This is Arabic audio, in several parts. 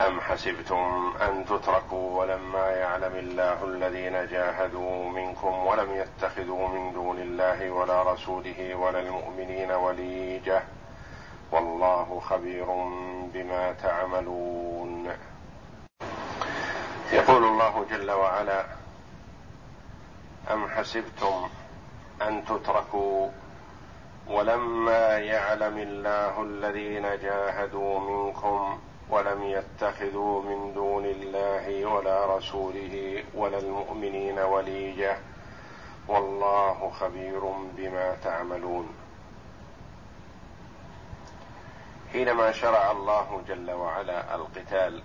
أم حسبتم أن تتركوا ولما يعلم الله الذين جاهدوا منكم ولم يتخذوا من دون الله ولا رسوله ولا المؤمنين وليجة والله خبير بما تعملون. يقول الله جل وعلا أم حسبتم أن تتركوا ولما يعلم الله الذين جاهدوا منكم ولم يتخذوا من دون الله ولا رسوله ولا المؤمنين وليجة. والله خبير بما تعملون. حينما شرع الله جل وعلا القتال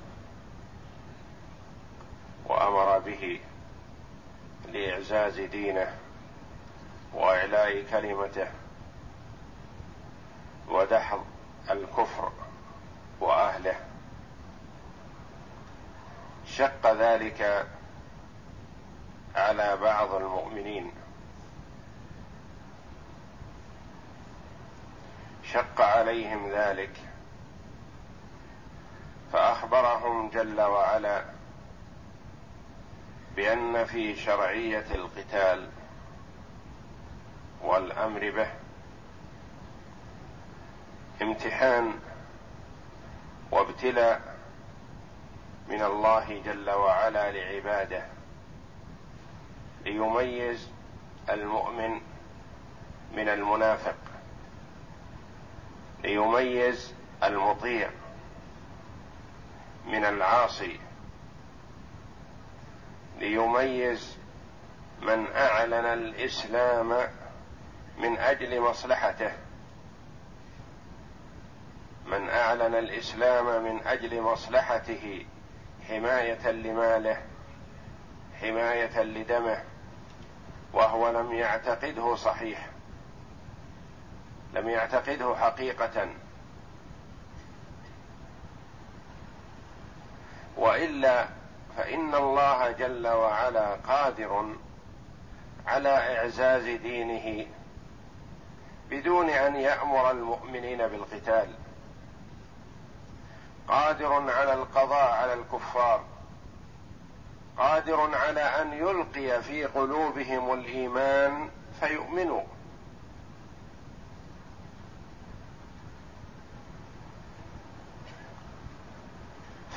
وأمر به لإعزاز دينه وإعلاء كلمته ودحض الكفر وأهله شق ذلك على بعض المؤمنين. شق عليهم ذلك. فأخبرهم جل وعلا بأن في شرعية القتال والأمر به امتحان وابتلاء من الله جل وعلا لعباده ليميز المؤمن من المنافق ليميز المطيع من العاصي ليميز من أعلن الإسلام من أجل مصلحته من أعلن الإسلام من أجل مصلحته. حماية لماله حماية لدمه وهو لم يعتقده صحيح. لم يعتقده حقيقة. وإلا فإن الله جل وعلا قادر على إعزاز دينه بدون أن يأمر المؤمنين بالقتال. قادر على القضاء على الكفار. قادر على أن يلقي في قلوبهم الإيمان فيؤمنوا.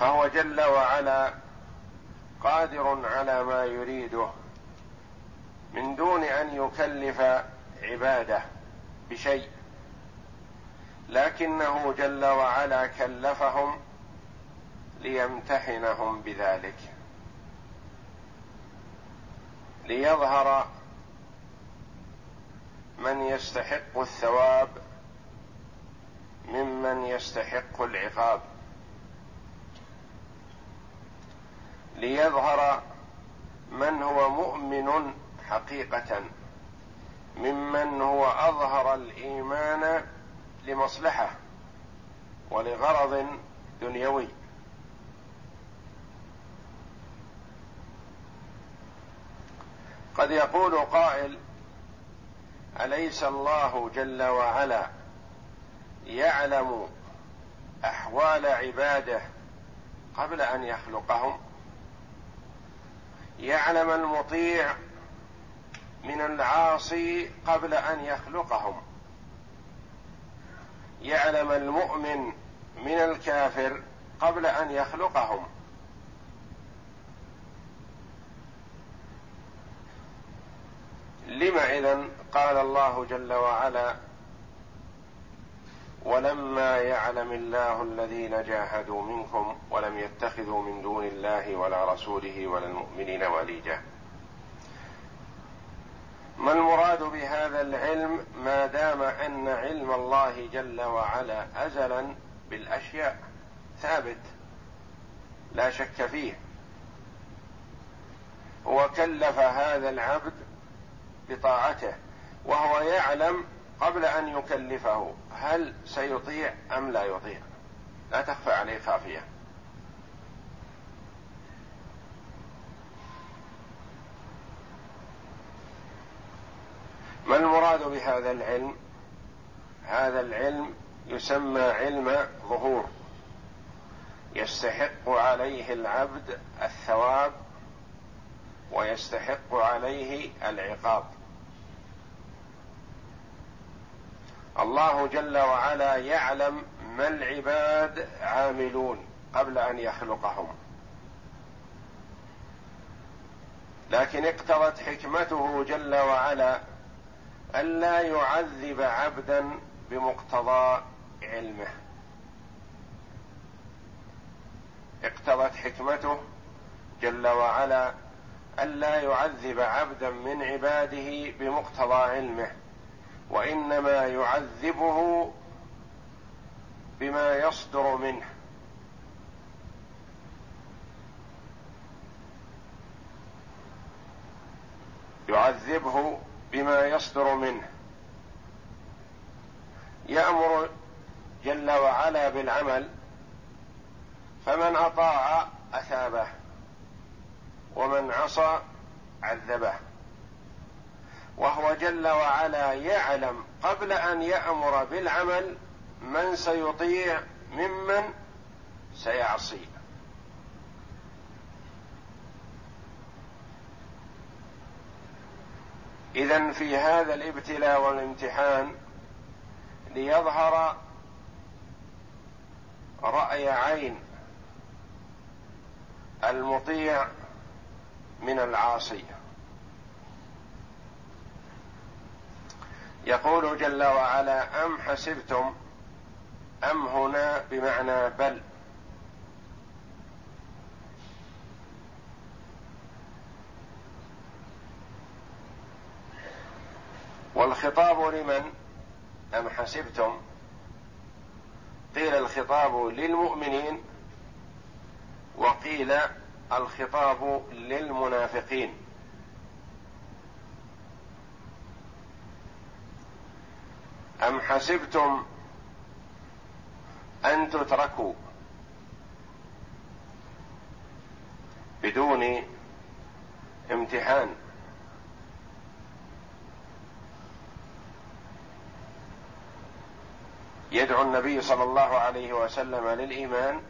فهو جل وعلا قادر على ما يريده من دون أن يكلف عباده بشيء. لكنه جل وعلا كلفهم ليمتحنهم بذلك. ليظهر من يستحق الثواب ممن يستحق العقاب. ليظهر من هو مؤمن حقيقة ممن هو أظهر الإيمان لمصلحة ولغرض دنيوي. قد يقول قائل أليس الله جل وعلا يعلم أحوال عباده قبل أن يخلقهم؟ يعلم المطيع من العاصي قبل أن يخلقهم. يعلم المؤمن من الكافر قبل أن يخلقهم. لم إذن قال الله جل وعلا ولما يعلم الله الذين جاهدوا منكم ولم يتخذوا من دون الله ولا رسوله ولا المؤمنين وليجا ما المراد بهذا العلم ما دام أن علم الله جل وعلا أزلا بالأشياء؟ ثابت لا شك فيه. وكلف هذا العبد بطاعته وهو يعلم قبل أن يكلفه هل سيطيع أم لا يطيع؟ لا تخفى عليه خافية. ما المراد بهذا العلم؟ هذا العلم يسمى علم ظهور. يستحق عليه العبد الثواب ويستحق عليه العقاب. الله جل وعلا يعلم ما العباد عاملون قبل أن يخلقهم. لكن اقتضت حكمته جل وعلا ألا يعذب عبدا بمقتضى علمه. اقتضت حكمته جل وعلا ألا يعذب عبدا من عباده بمقتضى علمه وإنما يعذبه بما يصدر منه. يعذبه بما يصدر منه. يأمر جل وعلا بالعمل فمن أطاع أثابه ومن عصى عذبه. وهو جل وعلا يعلم قبل أن يأمر بالعمل من سيطيع ممن سيعصي. اذا في هذا الابتلاء والامتحان ليظهر رأي عين المطيع من العاصي. يقول جل وعلا أم حسبتم أم هنا بمعنى بل؟ والخطاب لمن؟ أم حسبتم؟ قيل الخطاب للمؤمنين وقيل الخطاب للمنافقين. أم حسبتم أن تتركوا بدون امتحان؟ يدعو النبي صلى الله عليه وسلم للإيمان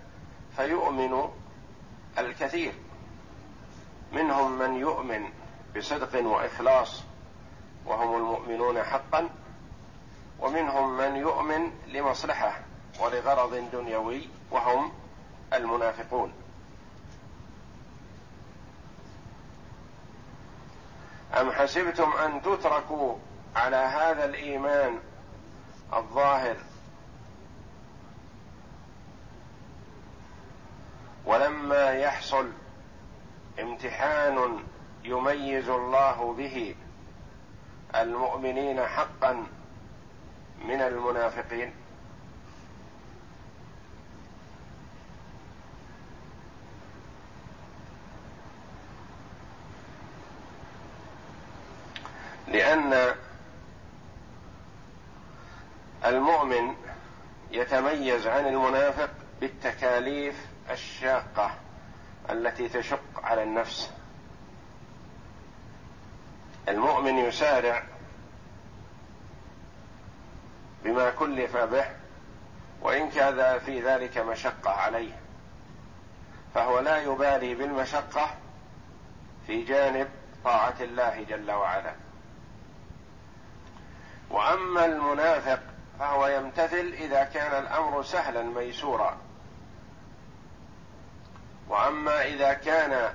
فيؤمن الكثير. منهم من يؤمن بصدق وإخلاص وهم المؤمنون حقا. ومنهم من يؤمن لمصلحة ولغرض دنيوي وهم المنافقون. أم حسبتم أن تتركوا على هذا الإيمان الظاهر ولما يحصل امتحان يميز الله به المؤمنين حقا من المنافقين. لأن المؤمن يتميز عن المنافق بالتكاليف الشاقة. التي تشق على النفس. المؤمن يسارع بما كلف به وإن كان في ذلك مشقة عليه فهو لا يبالي بالمشقة في جانب طاعة الله جل وعلا. وأما المنافق فهو يمتثل إذا كان الأمر سهلا ميسورا. وأما إذا كان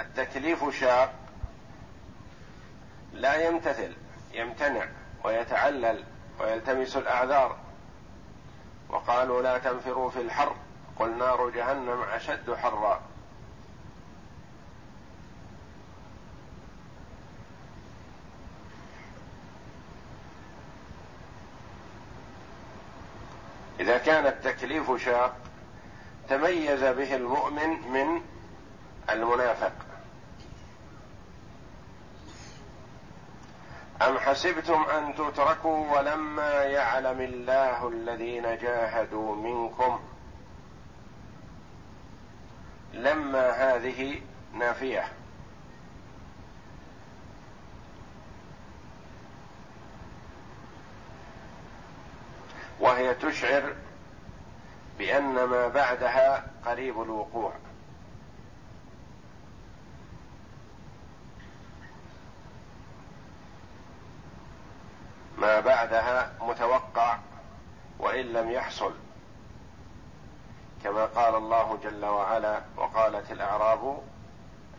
التكليف شاق لا يمتثل يمتنع ويتعلل ويلتمس الأعذار. وقالوا لا تنفروا في الحر قل نار جهنم أشد حرا. إذا كان التكليف شاق تميز به المؤمن من المنافق. أم حسبتم أن تتركوا ولما يعلم الله الذين جاهدوا منكم؟ لما هذه نافية. وهي تشعر بأن ما بعدها قريب الوقوع. ما بعدها متوقع وإن لم يحصل كما قال الله جل وعلا وقالت الأعراب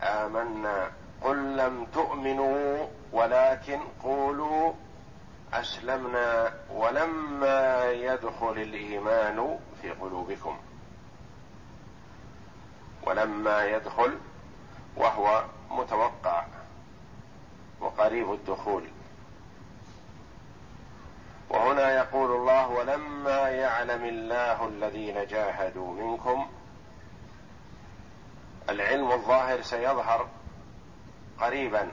آمنا قل لم تؤمنوا ولكن قولوا أسلمنا ولما يدخل الإيمان في قلوبكم. ولما يدخل وهو متوقع وقريب الدخول. وهنا يقول الله ولما يعلم الله الذين جاهدوا منكم العلم الظاهر سيظهر قريبا.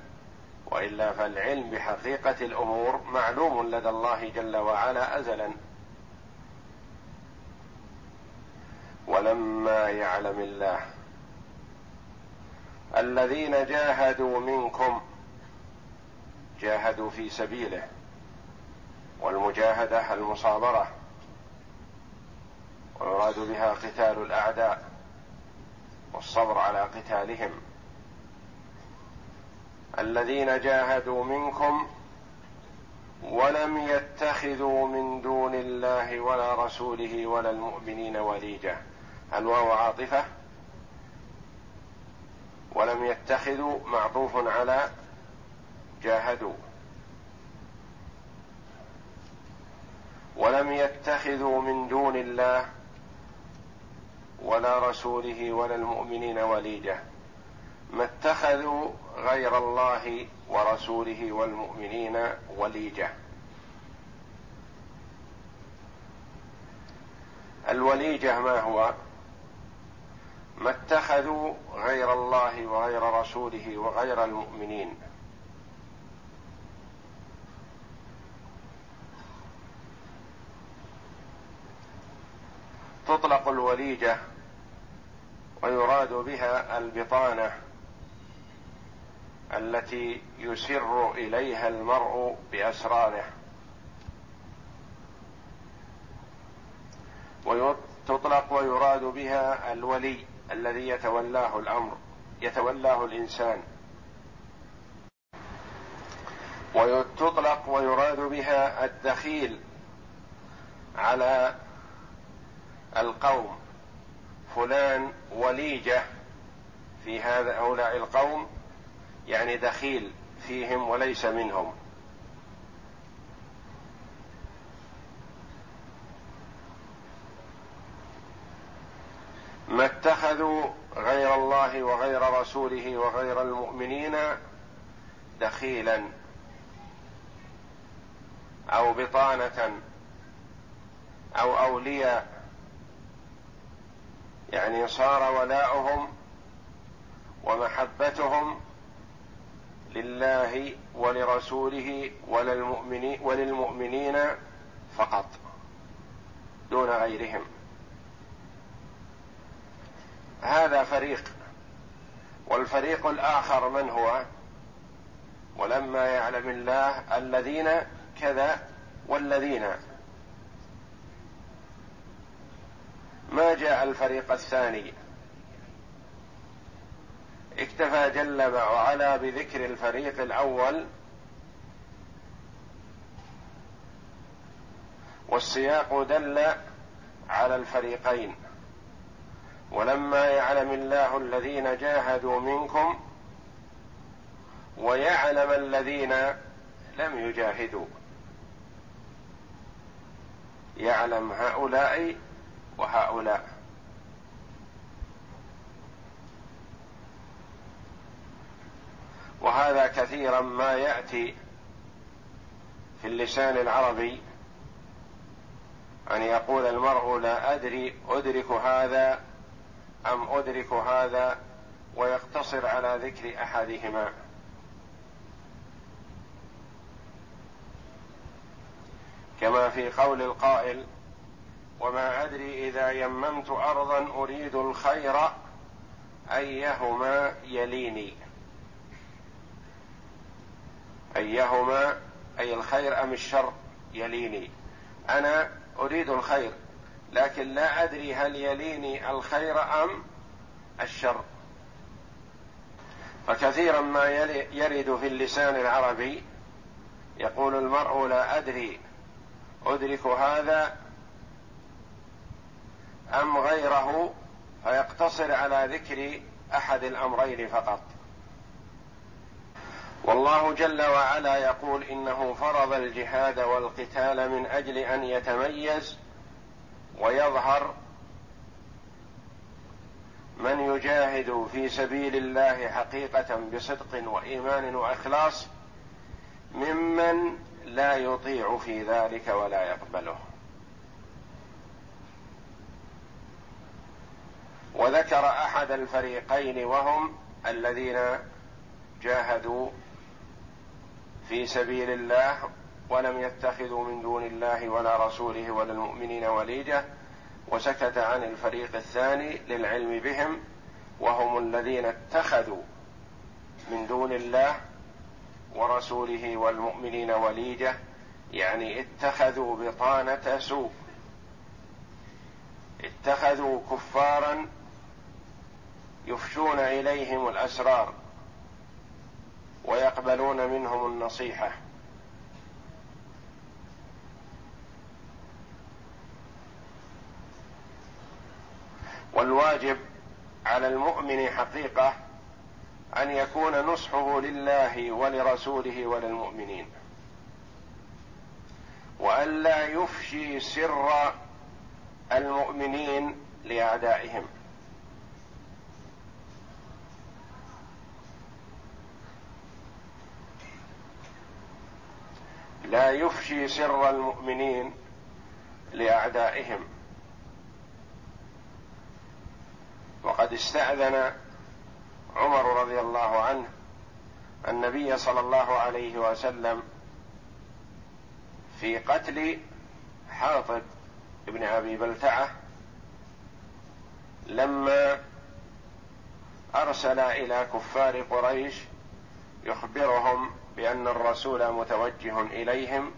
وإلا فالعلم بحقيقة الأمور معلوم لدى الله جل وعلا ازلا. ولما يعلم الله. الذين جاهدوا منكم جاهدوا في سبيله والمجاهدة المصابرة. ويراد بها قتال الأعداء والصبر على قتالهم. الذين جاهدوا منكم ولم يتخذوا من دون الله ولا رسوله ولا المؤمنين وليجة. الواو عاطفة ولم يتخذوا معطوف على جاهدوا. ولم يتخذوا من دون الله ولا رسوله ولا المؤمنين وليجة. ما اتخذوا غير الله ورسوله والمؤمنين وليجة. الوليجة ما هو؟ ما اتخذوا غير الله وغير رسوله وغير المؤمنين. تطلق الوليجة ويراد بها البطانة التي يسر إليها المرء بأسراره. وتطلق ويراد بها الولي. الذي يتولاه الأمر يتولاه الإنسان. وتطلق ويراد بها الدخيل على القوم. فلان وليجة في هذا هؤلاء القوم يعني دخيل فيهم وليس منهم. ما اتخذوا غير الله وغير رسوله وغير المؤمنين دخيلا أو بطانة أو أولياء. يعني صار ولاؤهم ومحبتهم لله ولرسوله وللمؤمنين فقط دون غيرهم. هذا فريق. والفريق الآخر من هو؟ ولما يعلم الله الذين كذا والذين. ما جاء الفريق الثاني؟ اكتفى جل وعلا بذكر الفريق الأول. والسياق دل على الفريقين. ولما يعلم الله الذين جاهدوا منكم ويعلم الذين لم يجاهدوا. يعلم هؤلاء وهؤلاء. وهذا كثيرا ما يأتي في اللسان العربي أن يقول المرء لا أدري أدرك هذا أم أدرك هذا ويقتصر على ذكر أحدهما؟ كما في قول القائل وما أدري إذا يممت أرضا أريد الخير أيهما يليني. أيهما أي الخير أم الشر يليني. أنا أريد الخير. لكن لا أدري هل يليني الخير أم الشر. فكثيرا ما يرد في اللسان العربي يقول المرء لا أدري أدرك هذا أم غيره فيقتصر على ذكر أحد الأمرين فقط. والله جل وعلا يقول إنه فرض الجهاد والقتال من أجل أن يتميز ويظهر من يجاهد في سبيل الله حقيقة بصدق وإيمان وإخلاص ممن لا يطيع في ذلك ولا يقبله. وذكر أحد الفريقين وهم الذين جاهدوا في سبيل الله ولم يتخذوا من دون الله ولا رسوله ولا المؤمنين وليجة وسكت عن الفريق الثاني للعلم بهم وهم الذين اتخذوا من دون الله ورسوله والمؤمنين وليجة يعني اتخذوا بطانة سوء. اتخذوا كفارا يفشون إليهم الأسرار ويقبلون منهم النصيحة. والواجب على المؤمن حقيقة أن يكون نصحه لله ولرسوله وللمؤمنين. وأن لا يفشي سر المؤمنين لأعدائهم. لا يفشي سر المؤمنين لأعدائهم. وقد استأذن عمر رضي الله عنه النبي صلى الله عليه وسلم في قتل حاطب ابن أبي بلتعة لما أرسل إلى كفار قريش يخبرهم بأن الرسول متوجه إليهم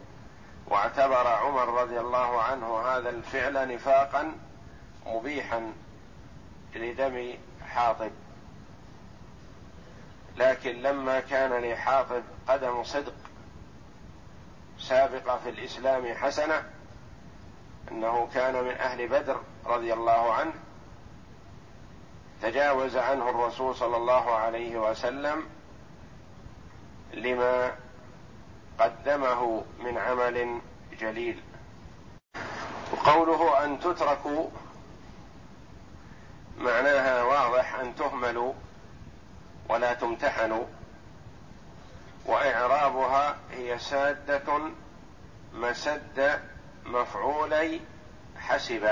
واعتبر عمر رضي الله عنه هذا الفعل نفاقا مبيحا لدم حاطب. لكن لما كان لحاطب قدم صدق سابقة في الإسلام حسنة أنه كان من أهل بدر رضي الله عنه تجاوز عنه الرسول صلى الله عليه وسلم لما قدمه من عمل جليل. وقوله أن تتركوا معناها واضح أن تهملوا ولا تمتحنوا وإعرابها هي سادة مسد مفعولي حسب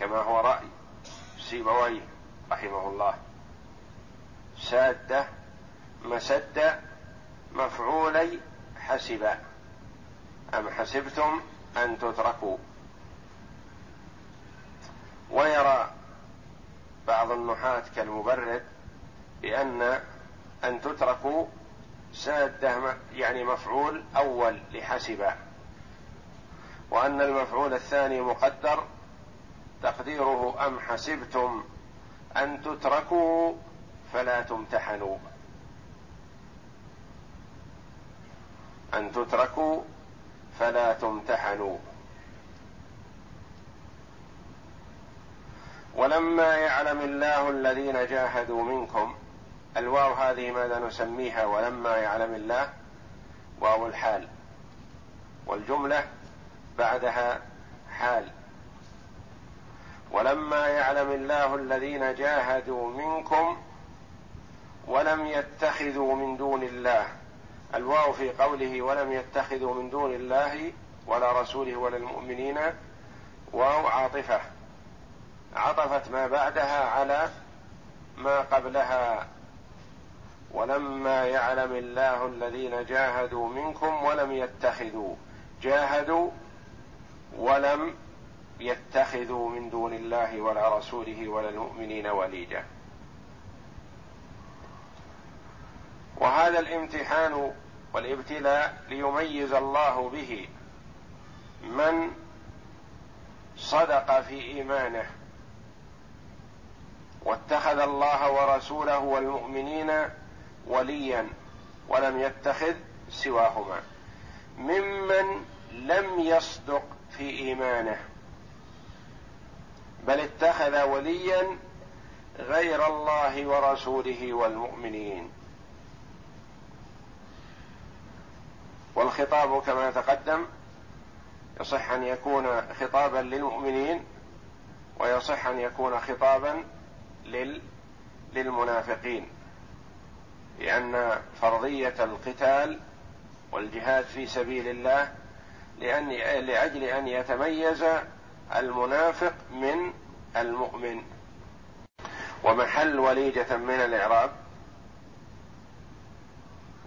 كما هو رأي سيبويه رحمه الله. سادة مسد مفعولي حسب أم حسبتم أن تتركوا؟ ويرى بعض النحاة كالمبرد بأن أن تتركوا سادة يعني مفعول أول لحسب وأن المفعول الثاني مقدر تقديره أم حسبتم أن تتركوا فلا تمتحنوا. أن تتركوا فلا تمتحنوا. ولما يعلم الله الذين جاهدوا منكم الواو هذه ماذا نسميها ولما يعلم الله؟ واو الحال. والجملة بعدها حال. ولما يعلم الله الذين جاهدوا منكم ولم يتخذوا من دون الله. الواو في قوله ولم يتخذوا من دون الله ولا رسوله ولا المؤمنين واو عاطفة. عطفت ما بعدها على ما قبلها. ولما يعلم الله الذين جاهدوا منكم ولم يتخذوا جاهدوا ولم يتخذوا من دون الله ولا رسوله ولا المؤمنين وليجا وهذا الامتحان والابتلاء ليميز الله به من صدق في إيمانه. واتخذ الله ورسوله والمؤمنين وليا ولم يتخذ سواهما. ممن لم يصدق في إيمانه بل اتخذ وليا غير الله ورسوله والمؤمنين. والخطاب كما تقدم يصح أن يكون خطابا للمؤمنين ويصح أن يكون خطابا لل للمنافقين لأن فرضية القتال والجهاد في سبيل الله لأن لأجل أن يتميز المنافق من المؤمن. ومحل وليجة من الإعراب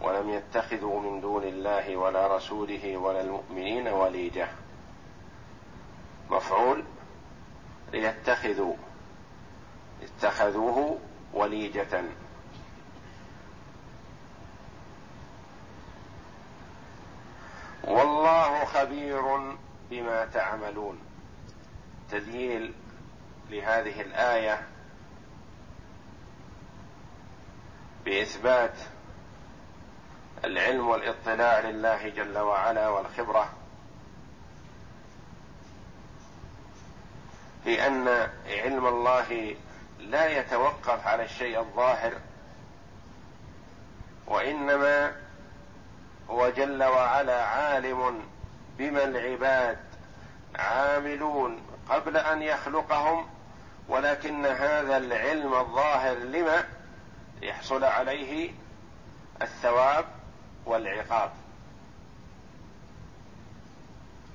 ولم يتخذوا من دون الله ولا رسوله ولا المؤمنين وليجة. مفعول ليتخذوا. اتخذوه وليجة. والله خبير بما تعملون. تذييل لهذه الآية بإثبات العلم والاطلاع لله جل وعلا والخبرة في أن علم الله لا يتوقف على الشيء الظاهر وإنما هو جل وعلا عالم بما العباد عاملون قبل أن يخلقهم ولكن هذا العلم الظاهر لما يحصل عليه الثواب والعقاب.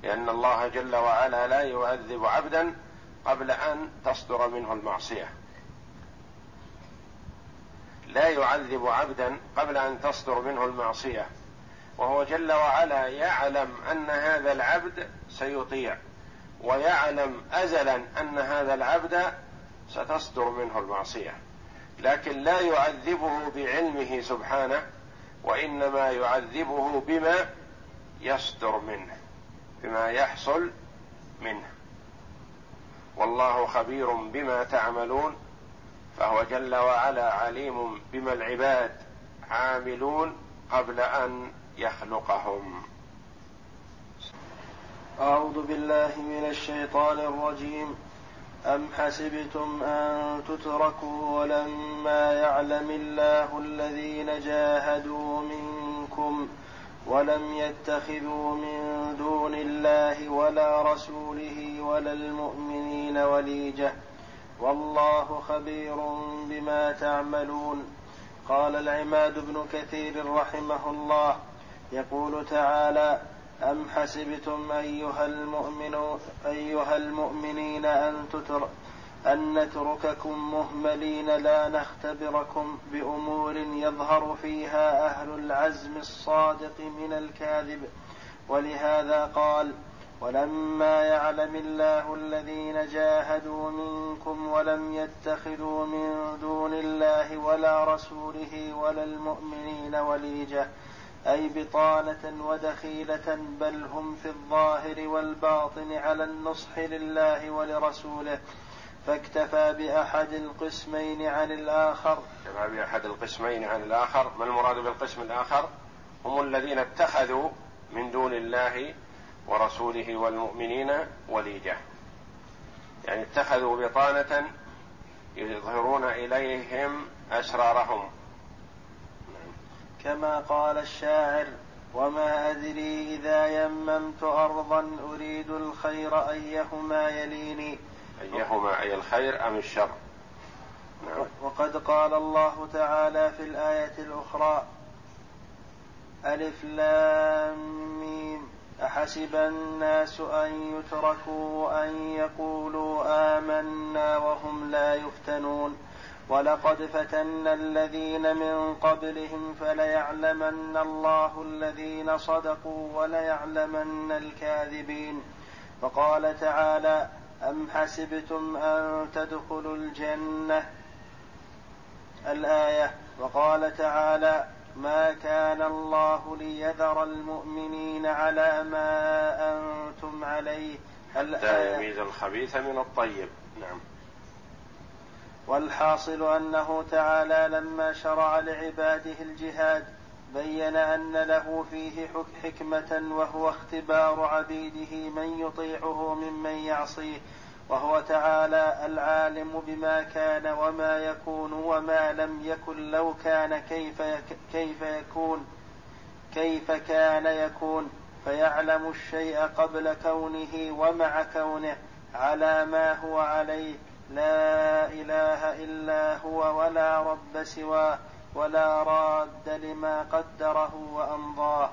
لأن الله جل وعلا لا يعذب عبدا قبل أن تصدر منه المعصية. لا يعذب عبدا قبل أن تصدر منه المعصية. وهو جل وعلا يعلم أن هذا العبد سيطيع ويعلم أزلا أن هذا العبد ستصدر منه المعصية. لكن لا يعذبه بعلمه سبحانه وإنما يعذبه بما يصدر منه بما يحصل منه. والله خبير بما تعملون. فهو جل وعلا عليم بما العباد عاملون قبل أن يخلقهم. أعوذ بالله من الشيطان الرجيم. أم حسبتم أن تتركوا ولما يعلم الله الذين جاهدوا منكم ولم يتخذوا من دون الله ولا رسوله ولا المؤمنين وليجة والله خبير بما تعملون. قال العماد بن كثير رحمه الله يقول تعالى أم حسبتم أيها المؤمنون أيها المؤمنين أن تتر أن نترككم مهملين لا نختبركم بأمور يظهر فيها أهل العزم الصادق من الكاذب. ولهذا قال ولما يعلم الله الذين جاهدوا منكم ولم يتخذوا من دون الله ولا رسوله ولا المؤمنين وليجة أي بطانة ودخيلة بل هم في الظاهر والباطن على النصح لله ولرسوله. فاكتفى بأحد القسمين عن الآخر. اكتفى بأحد القسمين عن الآخر. ما المراد بالقسم الآخر؟ هم الذين اتخذوا من دون الله ورسوله والمؤمنين وليجة. يعني اتخذوا بطانة يظهرون إليهم أسرارهم. كما قال الشاعر وما أدري إذا يممت أرضا أريد الخير أيهما يليني. أيهما أي الخير أم الشر. نعم. وقد قال الله تعالى في الآية الأخرى ألف لام أحسب الناس أن يتركوا أن يقولوا آمنا وهم لا يفتنون ولقد فتنا الذين من قبلهم فليعلمن الله الذين صدقوا وليعلمن الكاذبين وقال تعالى أم حسبتم أن تدخلوا الجنة الآية وقال تعالى ما كان الله ليذر المؤمنين على ما أنتم عليه. حتى يميز الخبيث من الطيب. نعم. والحاصل أنه تعالى لما شرع لعباده الجهاد بين أن له فيه حكمة وهو اختبار عبيده من يطيعه ممن يعصيه. وهو تعالى العالم بما كان وما يكون وما لم يكن لو كان كيف كيف يكون كيف كان يكون. فيعلم الشيء قبل كونه ومع كونه على ما هو عليه. لا إله إلا هو ولا رب سواه ولا راد لما قدره وأمضاه.